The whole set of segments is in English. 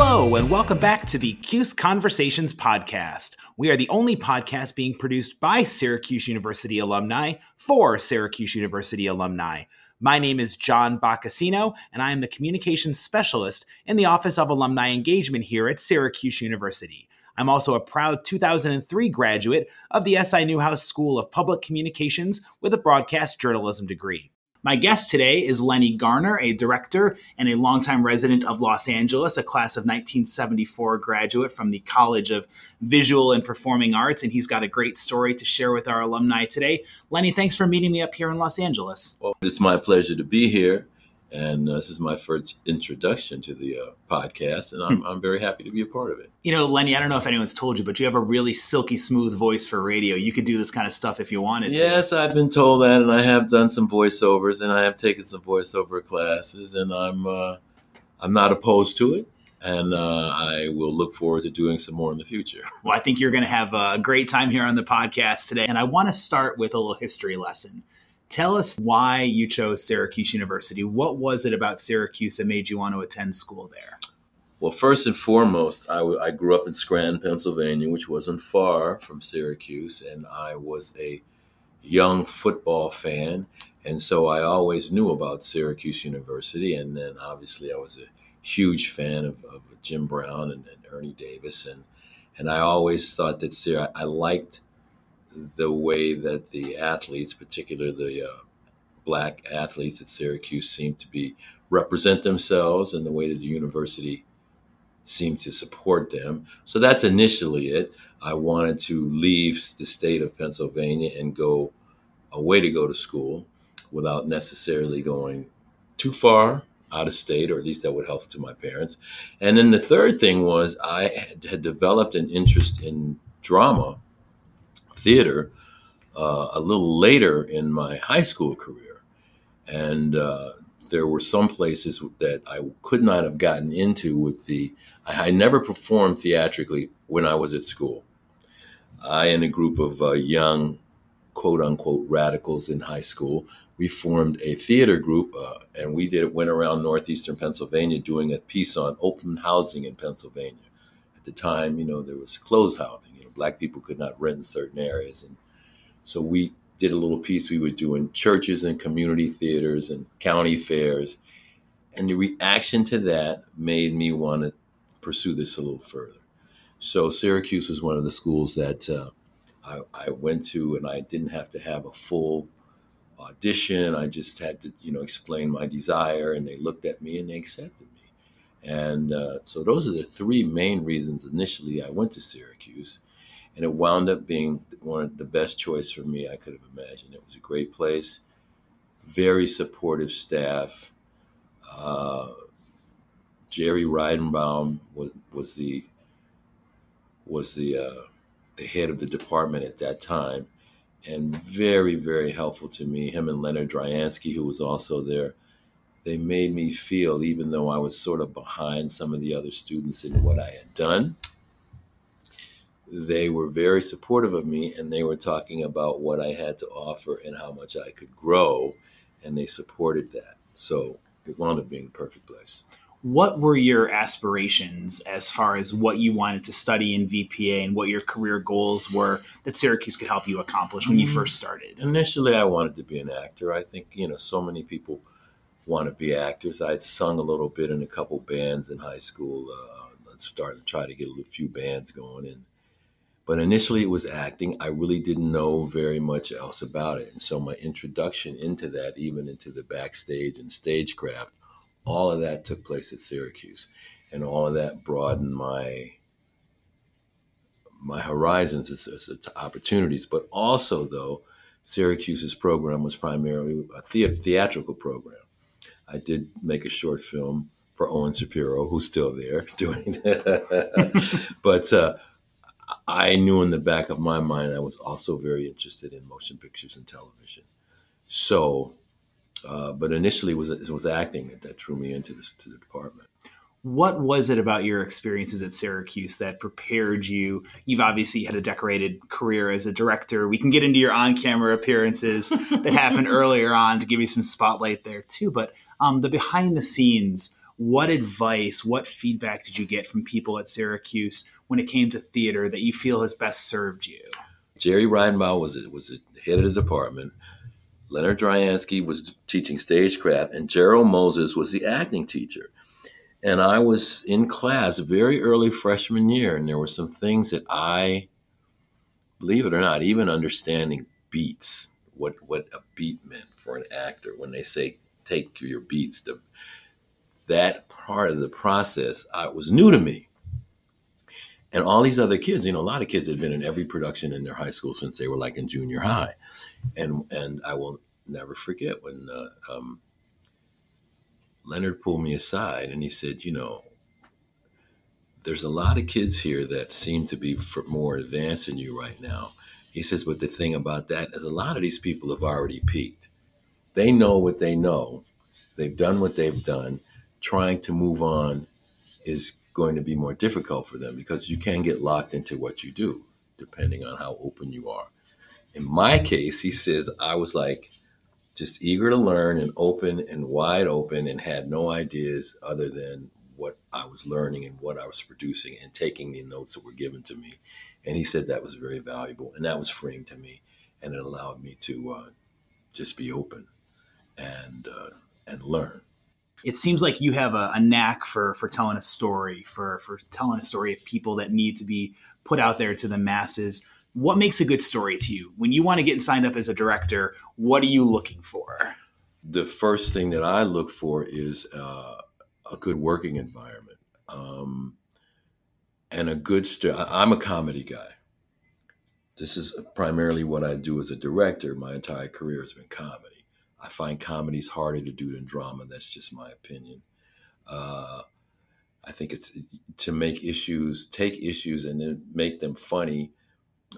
Hello, and welcome back to the Cuse Conversations podcast. We are the only podcast being produced by Syracuse University alumni for Syracuse University alumni. My name is John Boccacino, and I am the communications specialist in the Office of Alumni Engagement here at Syracuse University. I'm also a proud 2003 graduate of the SI Newhouse School of Public Communications with a broadcast journalism degree. My guest today is Lenny Garner, a director and a longtime resident of Los Angeles, a class of 1974 graduate from the College of Visual and Performing Arts, and he's got a great story to share with our alumni today. Lenny, thanks for meeting me up here in Los Angeles. Well, it's my pleasure to be here. And uh, this is my first introduction to the uh, podcast, and I'm, hmm. I'm very happy to be a part of it. You know, Lenny, I don't know if anyone's told you, but you have a really silky smooth voice for radio. You could do this kind of stuff if you wanted to. Yes, I've been told that, and I have done some voiceovers, and I have taken some voiceover classes, and I'm uh, I'm not opposed to it and uh, I will look forward to doing some more in the future. Well, I think you're going to have a great time here on the podcast today. And I want to start with a little history lesson. Tell us why you chose Syracuse University. What was it about Syracuse that made you want to attend school there? Well, first and foremost, I, w- I grew up in Scranton, Pennsylvania, which wasn't far from Syracuse, and I was a young football fan. And so I always knew about Syracuse University. And then obviously I was a huge fan of, of Jim Brown and, and, Ernie Davis. And, and I always thought that Syr- I liked the way that the athletes, particularly the uh, black athletes at Syracuse, seem to be represent themselves and the way that the university seemed to support them. So that's initially it. I wanted to leave the state of Pennsylvania and go away to go to school without necessarily going too far out of state, or at least that would help to my parents. And then the third thing was I had developed an interest in drama theater uh, a little later in my high school career. And uh, there were some places that I could not have gotten into with the, I, I, never performed theatrically when I was at school. I and a group of uh, young, quote unquote, radicals in high school, we formed a theater group uh, and we did it went around northeastern Pennsylvania doing a piece on open housing in Pennsylvania. The time, you know, there was closed housing You know, black people could not rent in certain areas. And so we did a little piece we would do in churches and community theaters and county fairs. And the reaction to that made me want to pursue this a little further. So Syracuse was one of the schools that uh, I, I, went to, and I didn't have to have a full audition. I just had to, you know, explain my desire, and they looked at me and they accepted. And uh, so those are the three main reasons initially I went to Syracuse and it wound up being one of the best choice for me I could have imagined. It was a great place, very supportive staff. Uh, Jerry Reidenbaugh was, was the was the uh, the head of the department at that time, and very very helpful to me. Him and Leonard Dryansky, who was also there, they made me feel, even though I was sort of behind some of the other students in what I had done they were very supportive of me and they were talking about what I had to offer and how much I could grow, and they supported that. So it wound up being a perfect place. What were your aspirations as far as what you wanted to study in VPA and what your career goals were that Syracuse could help you accomplish when you mm. first started? Initially, I wanted to be an actor. I think, you know, so many people want to be actors. I'd sung a little bit in a couple bands in high school. Uh, started to try to get a few bands going and but initially, it was acting. I really didn't know very much else about it. And so, my introduction into that, even into the backstage and stagecraft, all of that took place at Syracuse. And all of that broadened my my horizons as, as opportunities. But also, though, Syracuse's program was primarily a the- theatrical program. I did make a short film for Owen Shapiro, who's still there doing that. but uh, I knew in the back of my mind I was also very interested in motion pictures and television. So, uh, but initially it was it was acting that, that drew me into this to the department. What was it about your experiences at Syracuse that prepared you? You've obviously had a decorated career as a director. We can get into your on-camera appearances that happened earlier on to give you some spotlight there too. But um, the behind the scenes what advice, what feedback did you get from people at Syracuse when it came to theater that you feel has best served you? Jerry Reidenbaugh was was the head of the department. Leonard Dryansky was teaching stagecraft, and Gerald Moses was the acting teacher. And I was in class very early freshman year, and there were some things that I, believe it or not, even understanding beats, what what a beat meant for an actor when they say take your beats, the, that part of the process uh, was new to me. And all these other kids, you know, a lot of kids had been in every production in their high school since they were like in junior high, and and I will never forget when uh, um, Leonard pulled me aside and he said, you know, there's a lot of kids here that seem to be more advanced than you right now. He says, but the thing about that is a lot of these people have already peaked. They know what they know. They've done what they've done. Trying to move on is going to be more difficult for them because you can get locked into what you do, depending on how open you are. In my case, he says, I was like just eager to learn and open and wide open and had no ideas other than what I was learning and what I was producing and taking the notes that were given to me. And he said that was very valuable and that was freeing to me. And it allowed me to uh, just be open and, uh, and learn it seems like you have a, a, knack for for telling a story, for for telling a story of people that need to be put out there to the masses. What makes a good story to you? When you want to get signed up as a director, what are you looking for? The first thing that I look for is uh, a good working environment um, and a good. St- I'm a comedy guy. This is primarily what I do as a director. My entire career has been comedy I find comedies harder to do than drama. That's just my opinion. Uh, I think it's to make issues, take issues, and then make them funny.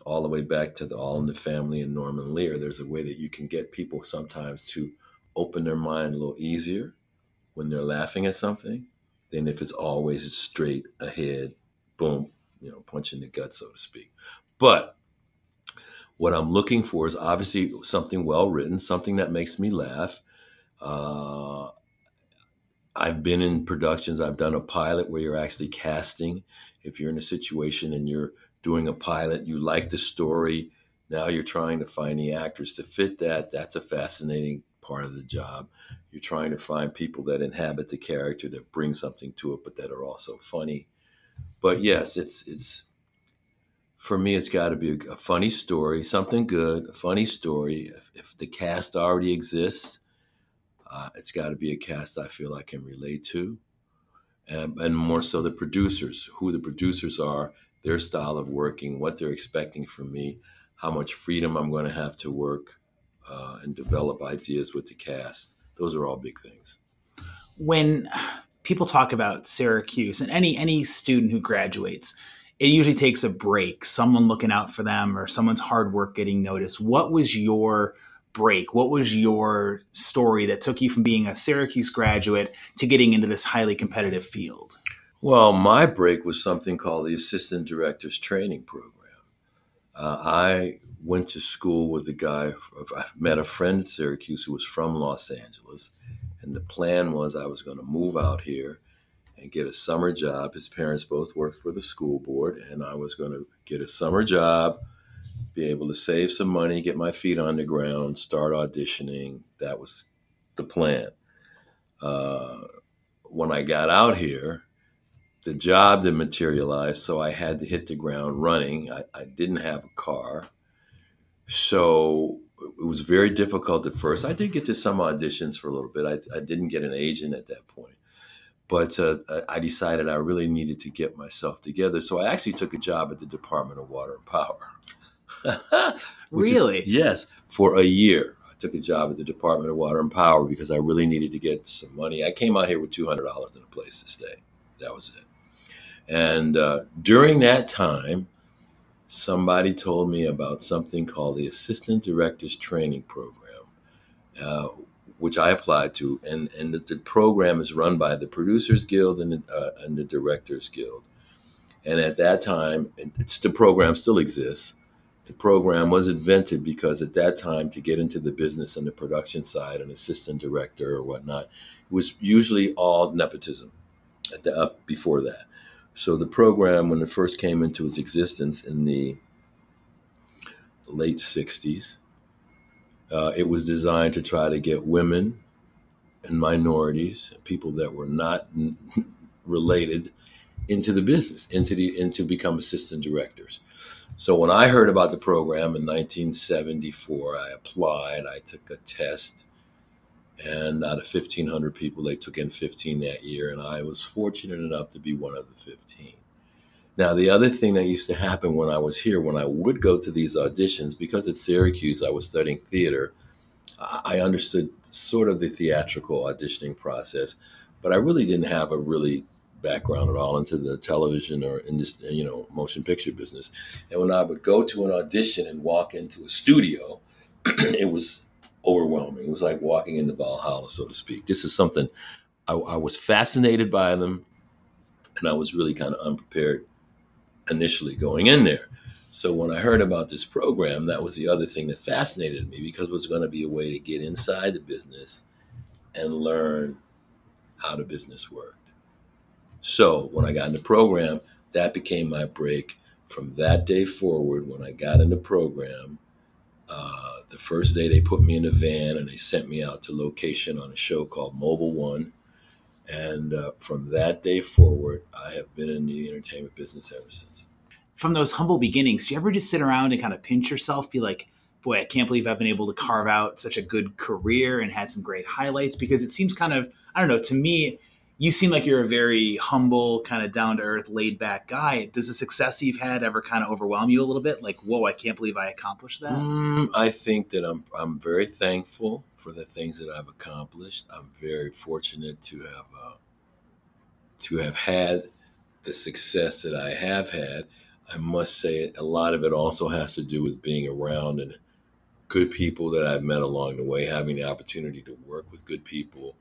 All the way back to the All in the Family and Norman Lear. There's a way that you can get people sometimes to open their mind a little easier when they're laughing at something than if it's always straight ahead, boom, you know, punch in the gut, so to speak. But what I'm looking for is obviously something well written, something that makes me laugh. Uh, I've been in productions. I've done a pilot where you're actually casting. If you're in a situation and you're doing a pilot, you like the story. Now you're trying to find the actors to fit that. That's a fascinating part of the job. You're trying to find people that inhabit the character that bring something to it, but that are also funny. But yes, it's it's for me, it's got to be a, a, funny story, something good, a funny story. If, if the cast already exists, uh, it's got to be a cast I feel I can relate to. And, and, more so the producers, who the producers are, their style of working, what they're expecting from me, how much freedom I'm going to have to work uh, and develop ideas with the cast. Those are all big things. When people talk about Syracuse and any any student who graduates, it usually takes a break, someone looking out for them or someone's hard work getting noticed. What was your break? What was your story that took you from being a Syracuse graduate to getting into this highly competitive field? Well, my break was something called the Assistant Directors Training Program. Uh, I went to school with a guy, I met a friend at Syracuse who was from Los Angeles, and the plan was I was going to move out here and get a summer job. His parents both worked for the school board, and I was going to get a summer job, be able to save some money, get my feet on the ground, start auditioning. That was the plan. Uh, when I got out here, the job didn't materialize, so I had to hit the ground running. I, I didn't have a car. So it was very difficult at first. I did get to some auditions for a little bit. I, I didn't get an agent at that point but uh, I decided I really needed to get myself together. So I actually took a job at the Department of Water and Power. really? Is, yes, for a year. I took a job at the Department of Water and Power because I really needed to get some money. I came out here with $200 and a place to stay. That was it. And uh, during that time, somebody told me about something called the Assistant Directors Training Program. Uh, which I applied to, and and the, the, program is run by the Producers Guild and the, uh, and the Directors Guild. And at that time, it's the program still exists. the program was invented because at that time, to get into the business and the production side, an assistant director or whatnot, it was usually all nepotism at the, up before that. So the program, when it first came into its existence in the late 60s, uh, it was designed to try to get women and minorities, people that were not related, into the business, into the into become assistant directors. So when I heard about the program in 1974, I applied. I took a test, and out of 1,500 people, they took in 15 that year, and I was fortunate enough to be one of the 15. Now, the other thing that used to happen when I was here, when I would go to these auditions, because at Syracuse I was studying theater, I understood sort of the theatrical auditioning process, but I really didn't have a really background at all into the television or in this, you know, motion picture business. And when I would go to an audition and walk into a studio, it was overwhelming. It was like walking into Valhalla, so to speak. This is something I, I was fascinated by them, and I was really kind of unprepared initially going in there. So when I heard about this program, that was the other thing that fascinated me because it was going to be a way to get inside the business and learn how the business worked. So when I got in the program, that became my break. From that day forward, when I got in the program, uh, the first day they put me in a van and they sent me out to location on a show called Mobile One. And uh, from that day forward, I have been in the entertainment business ever since. From those humble beginnings, do you ever just sit around and kind of pinch yourself, be like, boy, I can't believe I've been able to carve out such a good career and had some great highlights? Because it seems kind of, I don't know, to me, you seem like you're a very humble, kind of down to earth, laid back guy. Does the success you've had ever kind of overwhelm you a little bit? Like, whoa, I can't believe I accomplished that. Mm, I think that I'm I'm very thankful for the things that I've accomplished. I'm very fortunate to have uh, to have had the success that I have had, I must say a lot of it also has to do with being around and good people that I've met along the way, having the opportunity to work with good people,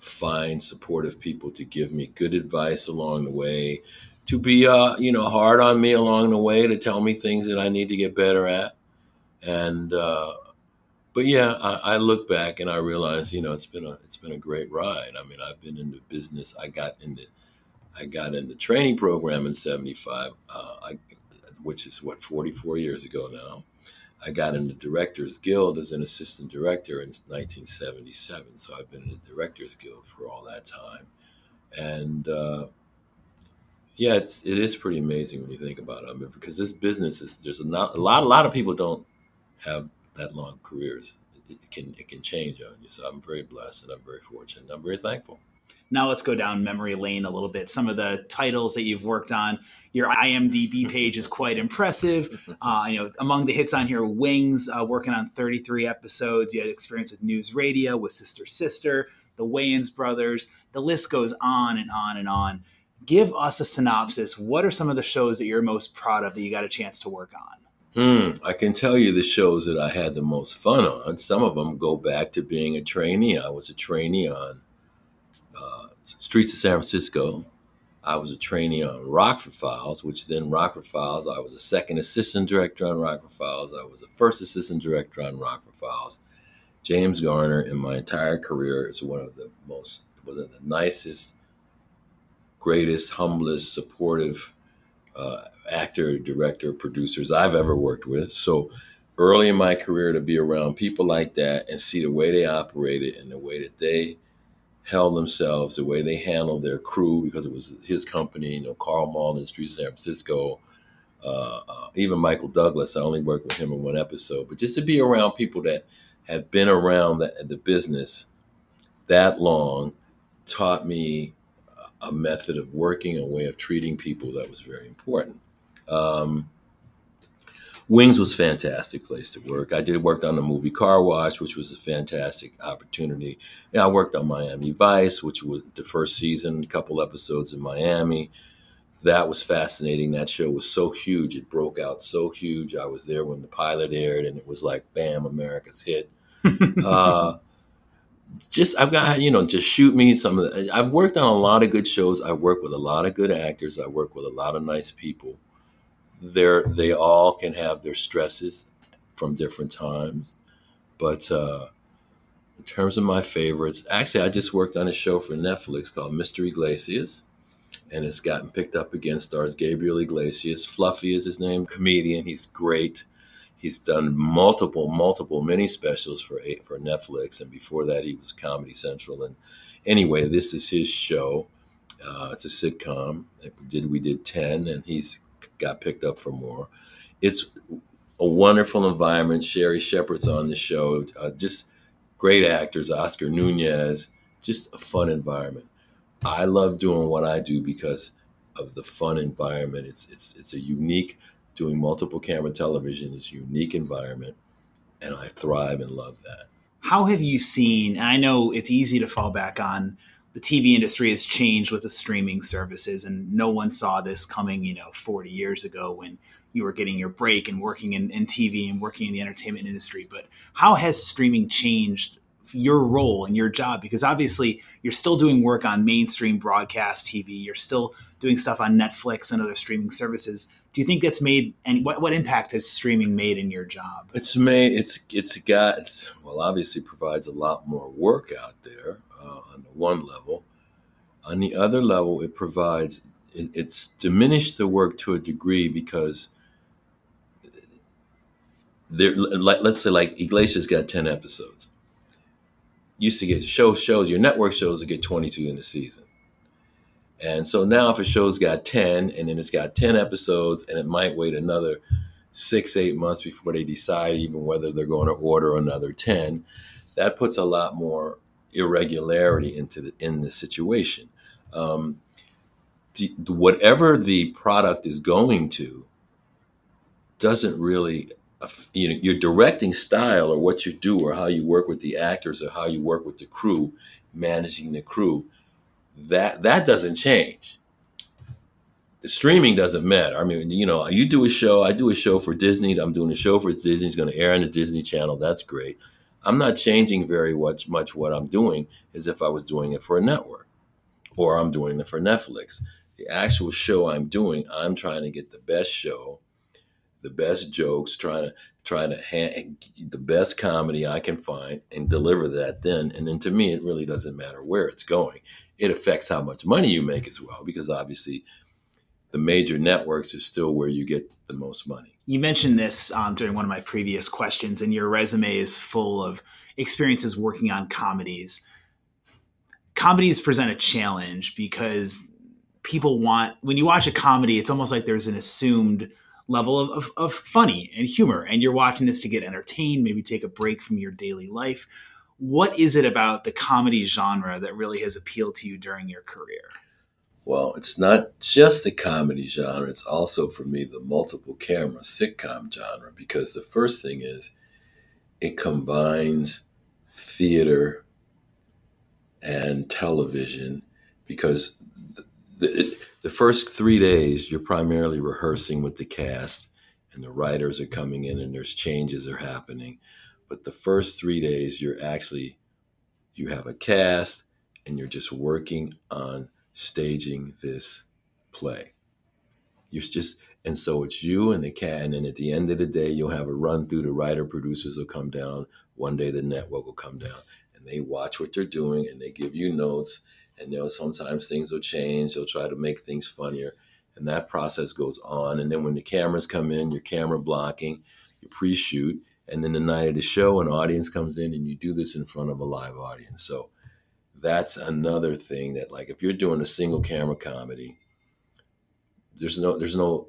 find supportive people to give me good advice along the way, to be uh, you know hard on me along the way, to tell me things that I need to get better at, and uh, but yeah, I, I, look back and I realize you know it's been a it's been a great ride. I mean, I've been in the business. I got into I got in the training program in 75, uh, which is what, 44 years ago now. I got in the Directors Guild as an assistant director in 1977. So I've been in the Directors Guild for all that time. And uh, yeah, it's, it is pretty amazing when you think about it. I mean, because this business is, there's a, not, a lot, a lot of people don't have that long careers. It, it can, it can change on you. So I'm very blessed and I'm very fortunate. I'm very thankful now let's go down memory lane a little bit. Some of the titles that you've worked on. Your IMDb page is quite impressive. Uh, you know, among the hits on here, Wings, uh, working on 33 episodes. You had experience with News Radio, with Sister Sister, the Wayans Brothers. The list goes on and on and on. Give us a synopsis. What are some of the shows that you're most proud of that you got a chance to work on? Hmm, I can tell you the shows that I had the most fun on. Some of them go back to being a trainee. I was a trainee on Streets of San Francisco. I was a trainee on Rockford Files, which then Rockford Files, I was a second assistant director on Rockford Files. I was a first assistant director on Rockford Files. James Garner, in my entire career, is one of the most, was the nicest, greatest, humblest, supportive uh, actor, director, producers I've ever worked with. So early in my career, to be around people like that and see the way they operated and the way that they held themselves, the way they handled their crew, because it was his company, you know, Karl Malden, Streets of San Francisco, uh, uh, even Michael Douglas. I only worked with him in one episode, but just to be around people that have been around the, the business that long taught me a method of working, a way of treating people that was very important. Um, Wings was fantastic place to work. I did worked on the movie Car Wash, which was a fantastic opportunity. Yeah, I worked on Miami Vice, which was the first season, a couple episodes in Miami. That was fascinating. That show was so huge; it broke out so huge. I was there when the pilot aired, and it was like, "Bam! America's hit." uh, just I've got you know just shoot me some of the, I've worked on a lot of good shows. I work with a lot of good actors. I work with a lot of nice people they're they all can have their stresses from different times, but uh, in terms of my favorites, actually, I just worked on a show for Netflix called Mr. Iglesias, and it's gotten picked up again. Stars Gabriel Iglesias. Fluffy is his name, comedian. He's great. He's done multiple, multiple mini specials for for Netflix, and before that, he was Comedy Central. And anyway, this is his show. Uh, it's a sitcom. Did we did ten, and he's got picked up for more. It's a wonderful environment. Sherri Shepherd's on the show. Uh, just great actors, Oscar Nunez, just a fun environment. I love doing what I do because of the fun environment. It's it's it's a unique doing multiple camera television is a unique environment and I thrive and love that. How have you seen I know it's easy to fall back on the TV industry has changed with the streaming services and no one saw this coming, you know, 40 years ago when you were getting your break and working in, in TV and working in the entertainment industry. But how has streaming changed your role and your job? Because obviously you're still doing work on mainstream broadcast TV, you're still doing stuff on Netflix and other streaming services. Do you think that's made any what, what impact has streaming made in your job? It's made it's it's got it's, well obviously provides a lot more work out there one level. On the other level, it provides it, it's diminished the work to a degree because there, like, let's say like Iglesias got 10 episodes. Used to get show shows, your network shows to get 22 in the season. And so now if a show's got 10 and then it's got 10 episodes and it might wait another six, eight months before they decide even whether they're going to order another 10, that puts a lot more irregularity into the, in the situation. Um, whatever the product is going to doesn't really you know your directing style or what you do or how you work with the actors or how you work with the crew managing the crew that that doesn't change. The streaming doesn't matter. I mean you know you do a show i do a show for disney i'm doing a show for disney it's going to air on the disney channel that's great i'm not changing very much much what i'm doing as if i was doing it for a network or i'm doing it for netflix the actual show i'm doing i'm trying to get the best show the best jokes, trying to trying to the best comedy I can find and deliver that then. And then to me, it really doesn't matter where it's going. It affects how much money you make as well, because obviously the major networks are still where you get the most money. You mentioned this um, during one of my previous questions, and your resume is full of experiences working on comedies. Comedies present a challenge because people want, when you watch a comedy, it's almost like there's an assumed level of, of, of funny and humor and you're watching this to get entertained maybe take a break from your daily life what is it about the comedy genre that really has appealed to you during your career well it's not just the comedy genre it's also for me the multiple camera sitcom genre because the first thing is it combines theater and television because the, the, first three days, you're primarily rehearsing with the cast, and the writers are coming in, and there's changes are happening. But the first three days, you're actually you have a cast, and you're just working on staging this play. You're just and so it's you and the cat, and then at the end of the day, you'll have a run through. The writer producers will come down. One day, the network will come down, and they watch what they're doing, and they give you notes and know sometimes things will change they'll try to make things funnier and that process goes on and then when the cameras come in your camera blocking you pre-shoot and then the night of the show an audience comes in and you do this in front of a live audience so that's another thing that like if you're doing a single camera comedy there's no there's no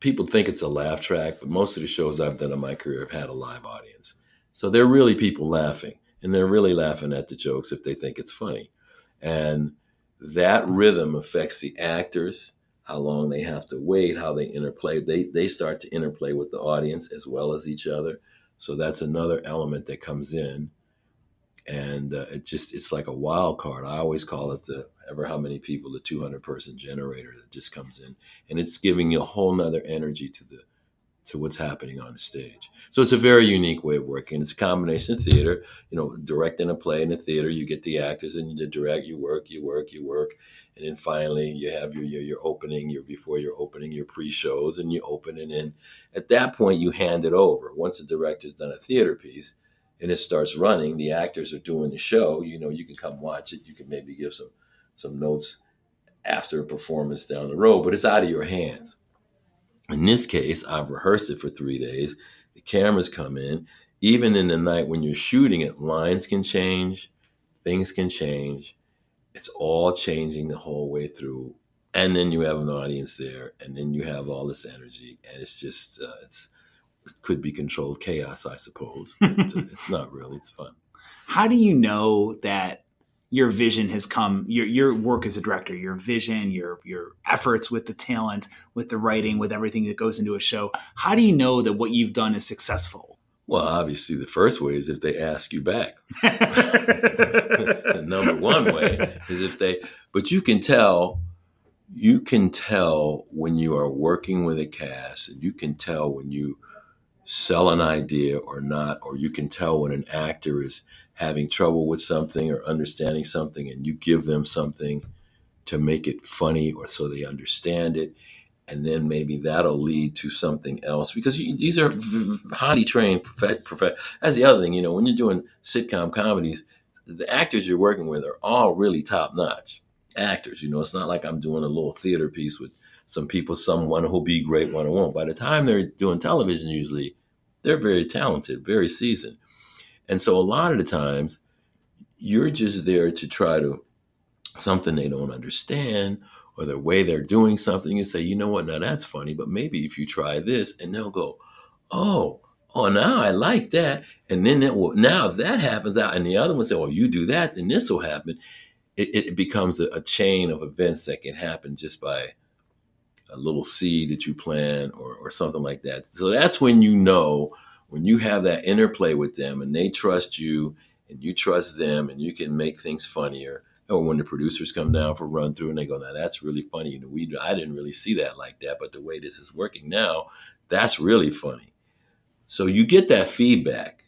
people think it's a laugh track but most of the shows i've done in my career have had a live audience so they're really people laughing and they're really laughing at the jokes if they think it's funny and that rhythm affects the actors, how long they have to wait, how they interplay. They, they start to interplay with the audience as well as each other. So that's another element that comes in. And uh, it just, it's like a wild card. I always call it the ever how many people, the 200 person generator that just comes in. And it's giving you a whole nother energy to the, to what's happening on the stage. So it's a very unique way of working. It's a combination of theater, you know, directing a play in the theater, you get the actors and you direct, you work, you work, you work. And then finally you have your, your, your opening, your before you're opening your pre-shows and you open and then at that point you hand it over. Once the director's done a theater piece and it starts running, the actors are doing the show, you know, you can come watch it. You can maybe give some some notes after a performance down the road, but it's out of your hands. In this case, I've rehearsed it for three days. The cameras come in. Even in the night when you're shooting it, lines can change, things can change. It's all changing the whole way through. And then you have an audience there, and then you have all this energy, and it's just uh, it's it could be controlled chaos, I suppose. But uh, it's not really. It's fun. How do you know that your vision has come your your work as a director your vision your your efforts with the talent with the writing with everything that goes into a show how do you know that what you've done is successful well obviously the first way is if they ask you back the number one way is if they but you can tell you can tell when you are working with a cast and you can tell when you sell an idea or not or you can tell when an actor is having trouble with something or understanding something and you give them something to make it funny or so they understand it. And then maybe that'll lead to something else because you, these are highly trained that's the other thing you know when you're doing sitcom comedies the actors you're working with are all really top notch actors you know it's not like i'm doing a little theater piece with some people someone who'll be great one won't by the time they're doing television usually they're very talented very seasoned and so a lot of the times you're just there to try to something they don't understand or the way they're doing something and say, you know what, now that's funny, but maybe if you try this, and they'll go, oh, oh, now I like that. And then it will, now if that happens out, and the other one say, well, you do that, then this will happen. It, it becomes a, a, chain of events that can happen just by a little seed that you plant or, or something like that. So that's when you know when you have that interplay with them and they trust you and you trust them and you can make things funnier. Or when the producers come down for run through and they go now that's really funny. You know we i didn't really see that like that but the way this is working now that's really funny. So you get that feedback.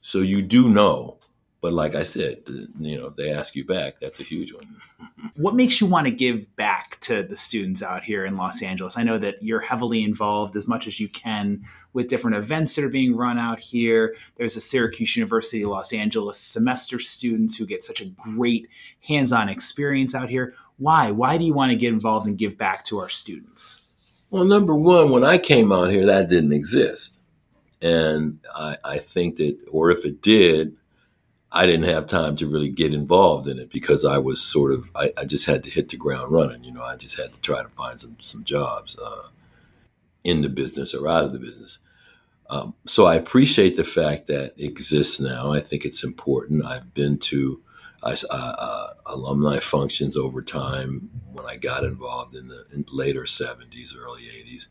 So you do know but like I said, you know, if they ask you back, that's a huge one. what makes you want to give back to the students out here in Los Angeles? I know that you're heavily involved as much as you can with different events that are being run out here. There's a Syracuse University Los Angeles semester students who get such a great hands-on experience out here. Why? Why do you want to get involved and give back to our students? Well, number one, when I came out here, that didn't exist. And I, I think that, or if it did, I didn't have time to really get involved in it because I was sort of I, I, just had to hit the ground running. You know, I just had to try to find some some jobs uh, in the business or out of the business. Um, so I appreciate the fact that it exists now. I think it's important. I've been to uh, uh, alumni functions over time when I got involved in the in later 70s, early 80s,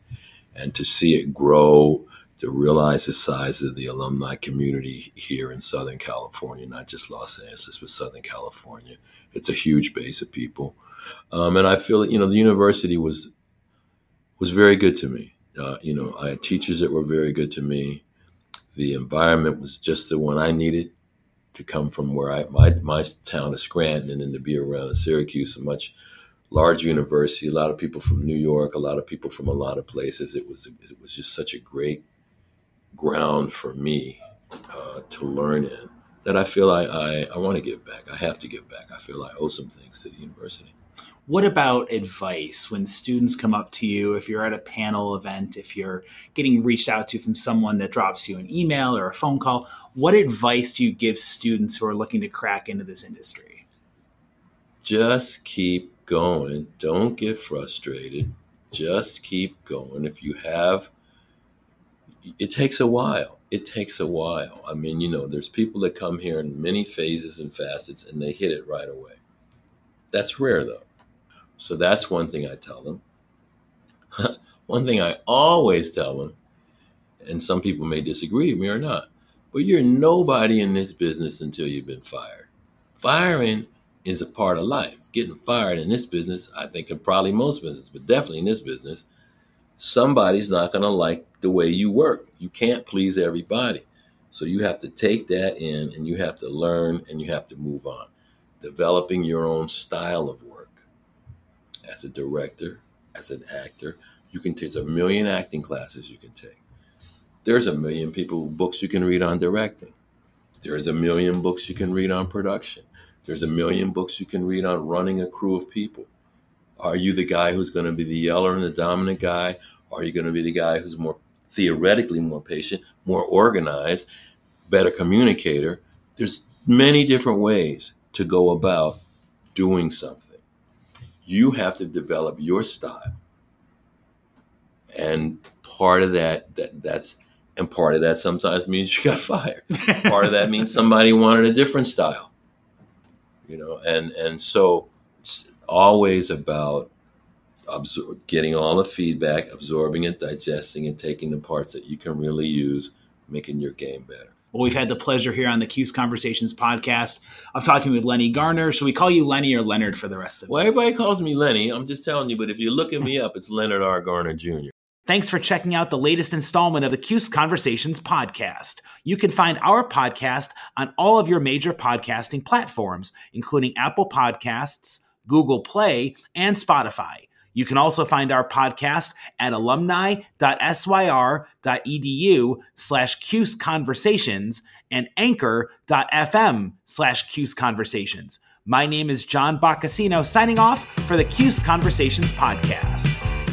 and to see it grow to realize the size of the alumni community here in Southern California, not just Los Angeles, but Southern California. It's a huge base of people, um, and I feel that you know the university was was very good to me. Uh, you know, I had teachers that were very good to me. The environment was just the one I needed to come from where I my my town is Scranton, and then to be around Syracuse, a much large university, a lot of people from New York, a lot of people from a lot of places. It was it was just such a great ground for me uh, to learn in that I feel I, I, I want to give back. I have to give back. I feel I owe some things to the university. What about advice when students come up to you, if you're at a panel event, if you're getting reached out to from someone that drops you an email or a phone call? What advice do you give students who are looking to crack into this industry? Just keep going. Don't get frustrated. Just keep going. If you have it takes a while. It takes a while. I mean, you know, there's people that come here in many phases and facets and they hit it right away. That's rare though. So that's one thing I tell them. one thing I always tell them, and some people may disagree with me or not, but you're nobody in this business until you've been fired. Firing is a part of life. Getting fired in this business, I think, in probably most business, but definitely in this business, somebody's not going to like the way you work. You can't please everybody. So you have to take that in and you have to learn and you have to move on. Developing your own style of work. As a director, as an actor, you can take a million acting classes you can take. There's a million people books you can read on directing. There's a million books you can read on production. There's a million books you can read on running a crew of people. Are you the guy who's going to be the yeller and the dominant guy? Are you going to be the guy who's more theoretically more patient, more organized, better communicator? There's many different ways to go about doing something. You have to develop your style. And part of that, that that's and part of that sometimes means you got fired. part of that means somebody wanted a different style. You know, and and so it's always about absorb, getting all the feedback, absorbing it, digesting it, taking the parts that you can really use, making your game better. Well, we've had the pleasure here on the Cuse Conversations podcast of talking with Lenny Garner. Should we call you Lenny or Leonard for the rest of it? Well, everybody calls me Lenny. I'm just telling you, but if you're looking me up, it's Leonard R. Garner Jr. Thanks for checking out the latest installment of the Cuse Conversations podcast. You can find our podcast on all of your major podcasting platforms, including Apple Podcasts, Google Play, and Spotify. You can also find our podcast at alumni.syr.edu slash Cuse Conversations and anchor.fm slash Cuse Conversations. My name is John Boccacino signing off for the Cuse Conversations podcast.